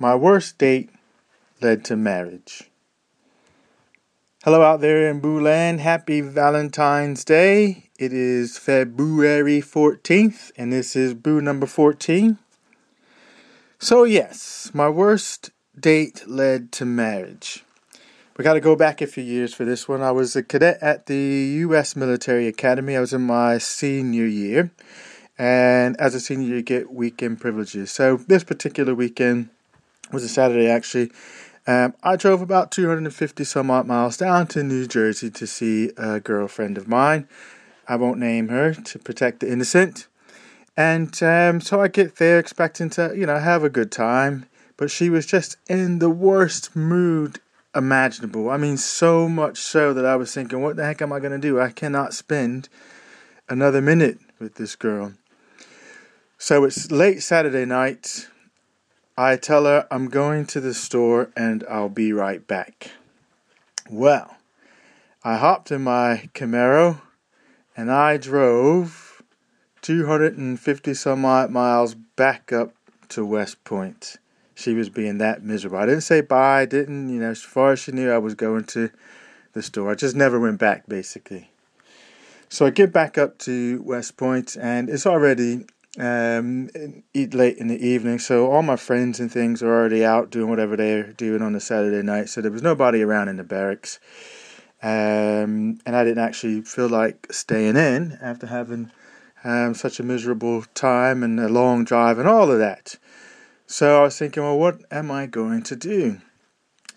My worst date led to marriage. Hello out there in Booland. Happy Valentine's Day. It is February 14th, and this is Boo number 14. So, yes, my worst date led to marriage. We got to go back a few years for this one. I was a cadet at the U.S. Military Academy. I was in my senior year, and as a senior, you get weekend privileges. So, this particular weekend, was a Saturday actually. Um, I drove about 250 some odd miles down to New Jersey to see a girlfriend of mine. I won't name her to protect the innocent. And um, so I get there expecting to, you know, have a good time. But she was just in the worst mood imaginable. I mean, so much so that I was thinking, what the heck am I going to do? I cannot spend another minute with this girl. So it's late Saturday night. I tell her I'm going to the store and I'll be right back. Well, I hopped in my Camaro and I drove 250 some odd miles back up to West Point. She was being that miserable. I didn't say bye, I didn't, you know, as far as she knew I was going to the store. I just never went back, basically. So I get back up to West Point and it's already um, eat late in the evening. So all my friends and things are already out doing whatever they're doing on the Saturday night. So there was nobody around in the barracks. Um, and I didn't actually feel like staying in after having um, such a miserable time and a long drive and all of that. So I was thinking, well, what am I going to do?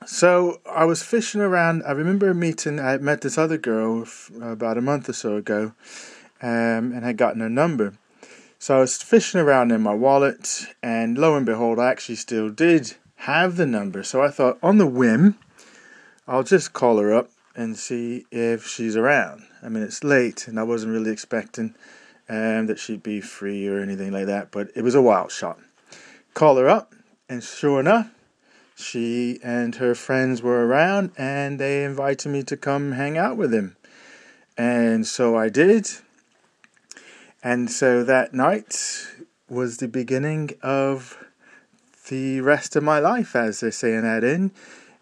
So I was fishing around. I remember meeting, I met this other girl about a month or so ago um, and had gotten her number. So I was fishing around in my wallet, and lo and behold, I actually still did have the number. So I thought, on the whim, I'll just call her up and see if she's around. I mean, it's late, and I wasn't really expecting um, that she'd be free or anything like that, but it was a wild shot. Call her up, and sure enough, she and her friends were around, and they invited me to come hang out with them. And so I did and so that night was the beginning of the rest of my life, as they say in inn.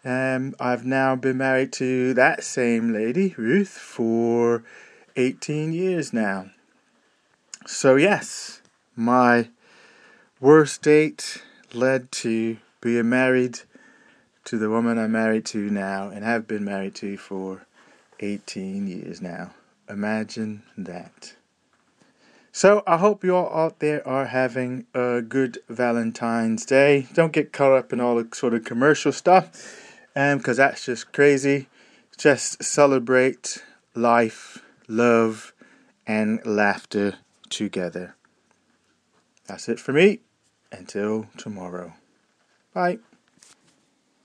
Um, I've now been married to that same lady, Ruth, for 18 years now. So, yes, my worst date led to being married to the woman I'm married to now and have been married to for 18 years now. Imagine that. So I hope you all out there are having a good Valentine's Day. Don't get caught up in all the sort of commercial stuff, um, because that's just crazy. Just celebrate life, love, and laughter together. That's it for me. Until tomorrow. Bye.